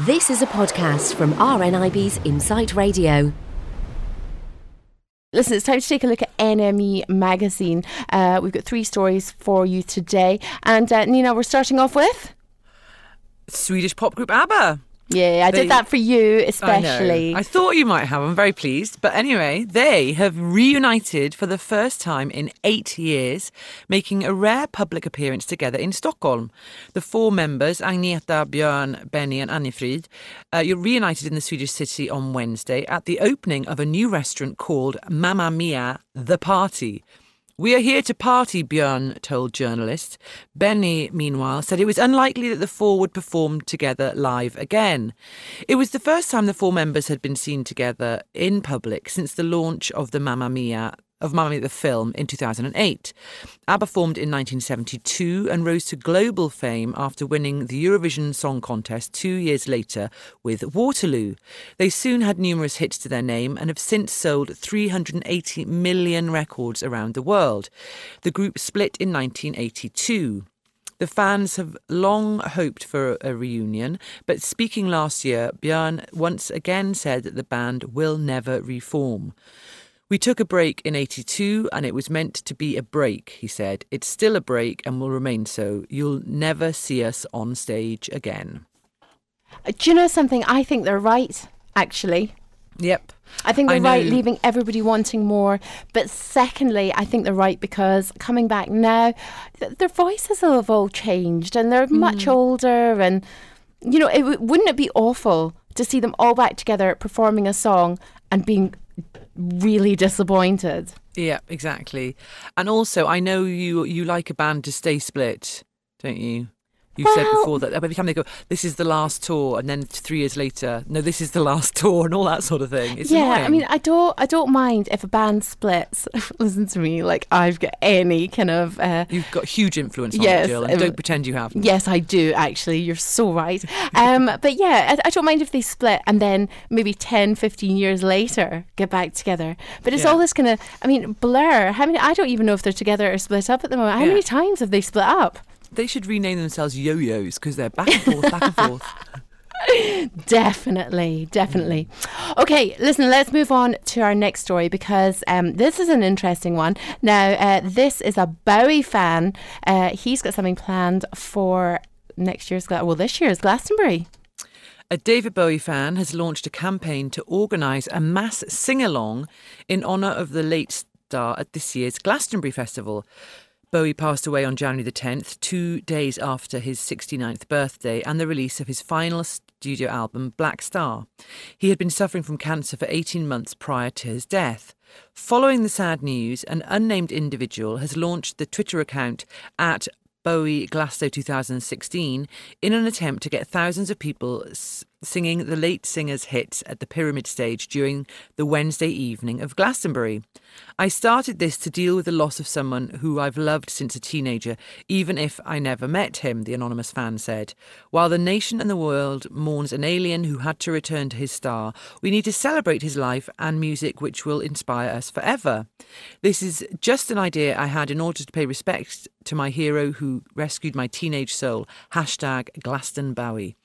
This is a podcast from RNIB's Insight Radio. Listen, it's time to take a look at NME magazine. Uh, we've got three stories for you today. And uh, Nina, we're starting off with. Swedish pop group ABBA. Yeah, I They- did that for you, I especially. I thought you might have. I'm very pleased. But anyway, they have reunited for the first time in eight years, making a rare public appearance together in Stockholm. The four members, Agneta, Björn, Benny, and Anni-Frid, uh, you're reunited in the Swedish city on Wednesday at the opening of a new restaurant called Mamma Mia The Party. We are here to party, Björn told journalists. Benny, meanwhile, said it was unlikely that the four would perform together live again. It was the first time the four members had been seen together in public since the launch of the Mamma Mia of Mamma the film in 2008. ABBA formed in 1972 and rose to global fame after winning the Eurovision Song Contest two years later with Waterloo. They soon had numerous hits to their name and have since sold 380 million records around the world. The group split in 1982. The fans have long hoped for a reunion, but speaking last year, Björn once again said that the band will never reform. We took a break in 82 and it was meant to be a break, he said. It's still a break and will remain so. You'll never see us on stage again. Uh, Do you know something? I think they're right, actually. Yep. I think they're right, leaving everybody wanting more. But secondly, I think they're right because coming back now, th- their voices have all changed and they're much older. And, you know, it, w- wouldn't it be awful to see them all back together performing a song and being really disappointed? Yeah, exactly. And also, I know you you like a band to stay split, don't you? You said before that every time they go, "This is the last tour," and then three years later, "No, this is the last tour," and all that sort of thing. It's yeah, I mean, I don't, I don't mind if a band splits. Listen to me, like I've got any kind of. Uh, You've got huge influence on Yes, it, Jill, and um, don't pretend you haven't. Yes, I do actually. You're so right. Um, but yeah, I, I don't mind if they split and then maybe 10, 15 years later get back together. But it's Yeah. all this kind of, I mean, Blur, how many, I don't even know if they're together or split up at the moment. How Yeah. many times have they split up? They should rename themselves yo-yos because they're back and forth, back and forth. Definitely, definitely. Okay, listen, let's move on to our next story because um, this is an interesting one. Now, uh, this is a Bowie fan. Uh, he's got something planned for next year's, well, this year's Glastonbury. A David Bowie fan has launched a campaign to organise a mass sing-along in honour of the late star at this year's Glastonbury Festival. Bowie passed away on January the 10th, two days after his 69th birthday and the release of his final studio album, Blackstar. He had been suffering from cancer for 18 months prior to his death. Following the sad news, an unnamed individual has launched the Twitter account at Bowie Glasto 2016 in an attempt to get thousands of people singing the late singer's hits at the Pyramid stage during the Wednesday evening of Glastonbury. I started this to deal with the loss of someone who I've loved since a teenager, even if I never met him, the anonymous fan said. While the nation and the world mourns an alien who had to return to his star, we need to celebrate his life and music which will inspire us forever. This is just an idea I had in order to pay respect to my hero who rescued my teenage soul. Hashtag Glaston Bowie.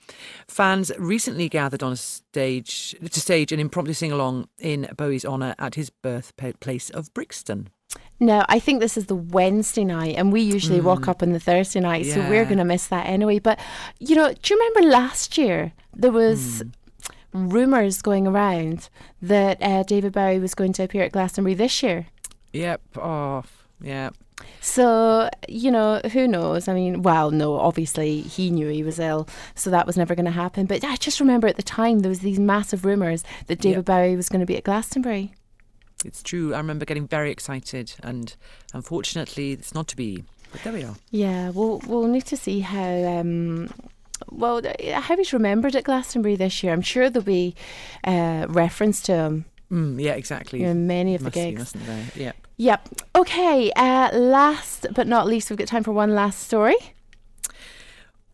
Fans recently gathered on a stage to stage an impromptu sing along in Bowie's honour at his birthplace of Brixton. No, I think this is the Wednesday night, and we usually walk up on the Thursday night, so we're going to miss that anyway. But, you know, do you remember last year there was rumours going around that uh, David Bowie was going to appear at Glastonbury this year? Yep. Oh, yeah. So, you know, who knows? I mean, well, no, obviously he knew he was ill, so that was never going to happen. But I just remember at the time there was these massive rumours that David Yep. Bowie was going to be at Glastonbury. It's true. I remember getting very excited, and unfortunately, it's not to be. But there we are. Yeah, we'll we'll need to see how um well how he's remembered at Glastonbury this year. I'm sure there'll be uh, reference to him Mm, yeah, exactly. in many of Must the be, gigs. there? Yeah. Yep. Okay. Uh, last but not least, we've got time for one last story.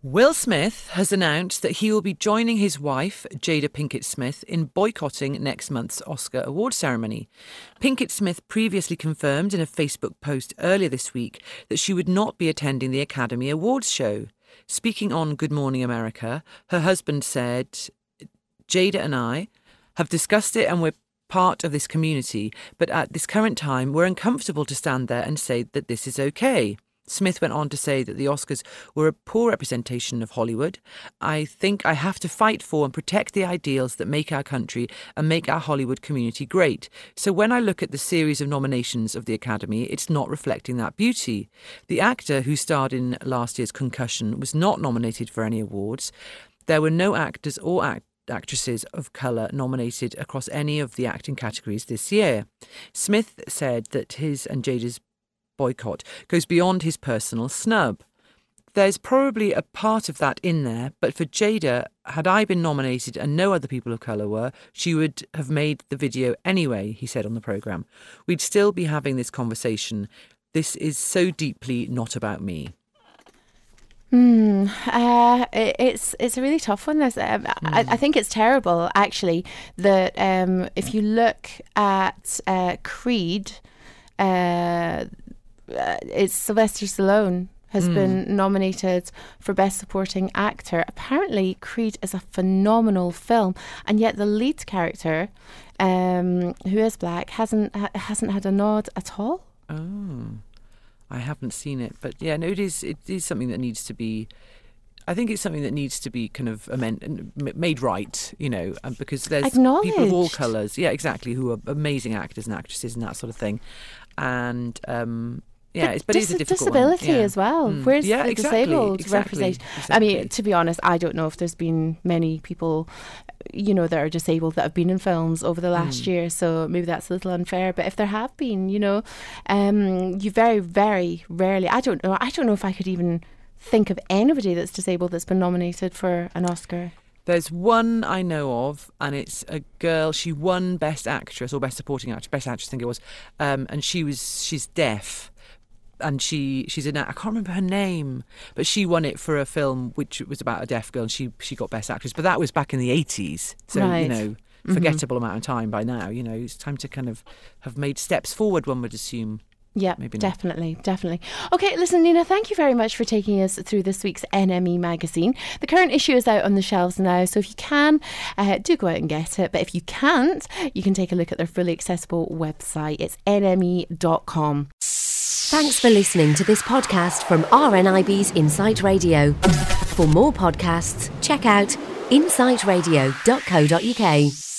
Will Smith has announced that he will be joining his wife, Jada Pinkett Smith, in boycotting next month's Oscar award ceremony. Pinkett Smith previously confirmed in a Facebook post earlier this week that she would not be attending the Academy Awards show. Speaking on Good Morning America, her husband said, Jada and I have discussed it and we're part of this community, but at this current time, we're uncomfortable to stand there and say that this is okay. Smith went on to say that the Oscars were a poor representation of Hollywood. I think I have to fight for and protect the ideals that make our country and make our Hollywood community great. So when I look at the series of nominations of the Academy, it's not reflecting that beauty. The actor who starred in last year's Concussion was not nominated for any awards. There were no actors or act- actresses of colour nominated across any of the acting categories this year. Smith said that his and Jada's boycott goes beyond his personal snub. There's probably a part of that in there, but for Jada, had I been nominated and no other people of colour were, she would have made the video anyway, he said on the programme. We'd still be having this conversation. This is so deeply not about me. Hmm. Uh, it, it's it's a really tough one. This um, I, I think it's terrible actually that um, if you look at uh, Creed, uh, uh, it's Sylvester Stallone has been nominated for Best Supporting Actor. Apparently, Creed is a phenomenal film, and yet the lead character, um, who is black, hasn't ha- hasn't had a nod at all. Oh, I haven't seen it, but yeah, no, it is. It is something that needs to be. I think it's something that needs to be kind of amend, made right, you know, um, because there's people of all colours, yeah, exactly, who are amazing actors and actresses and that sort of thing, and um, yeah, it's, but it's a difficult disability one. yeah. as well. Mm. Where's yeah, the exactly, disabled exactly, representation? I mean, to be honest, I don't know if there's been many people, you know, that are disabled that have been in films over the last Mm. year. So maybe that's a little unfair. But if there have been, you know, um, you very, very rarely. I don't know. I don't know if I could even think of anybody that's disabled that's been nominated for an Oscar. There's one I know of, and it's a girl. She won Best Actress or Best Supporting Actress, Best Actress, I think it was, um, and she was she's deaf, and she she's in. a- I can't remember her name, but she won it for a film which was about a deaf girl, and she she got Best Actress. But that was back in the 80s, so you know, forgettable amount of time by now. You know, it's time to kind of have made steps forward. One would assume. Yeah, Maybe not. definitely, definitely. Okay, listen, Nina, thank you very much for taking us through this week's NME magazine. The current issue is out on the shelves now, so if you can, uh, do go out and get it. But if you can't, you can take a look at their fully accessible website. It's nme.com. Thanks for listening to this podcast from RNIB's Insight Radio. For more podcasts, check out insightradio.co.uk.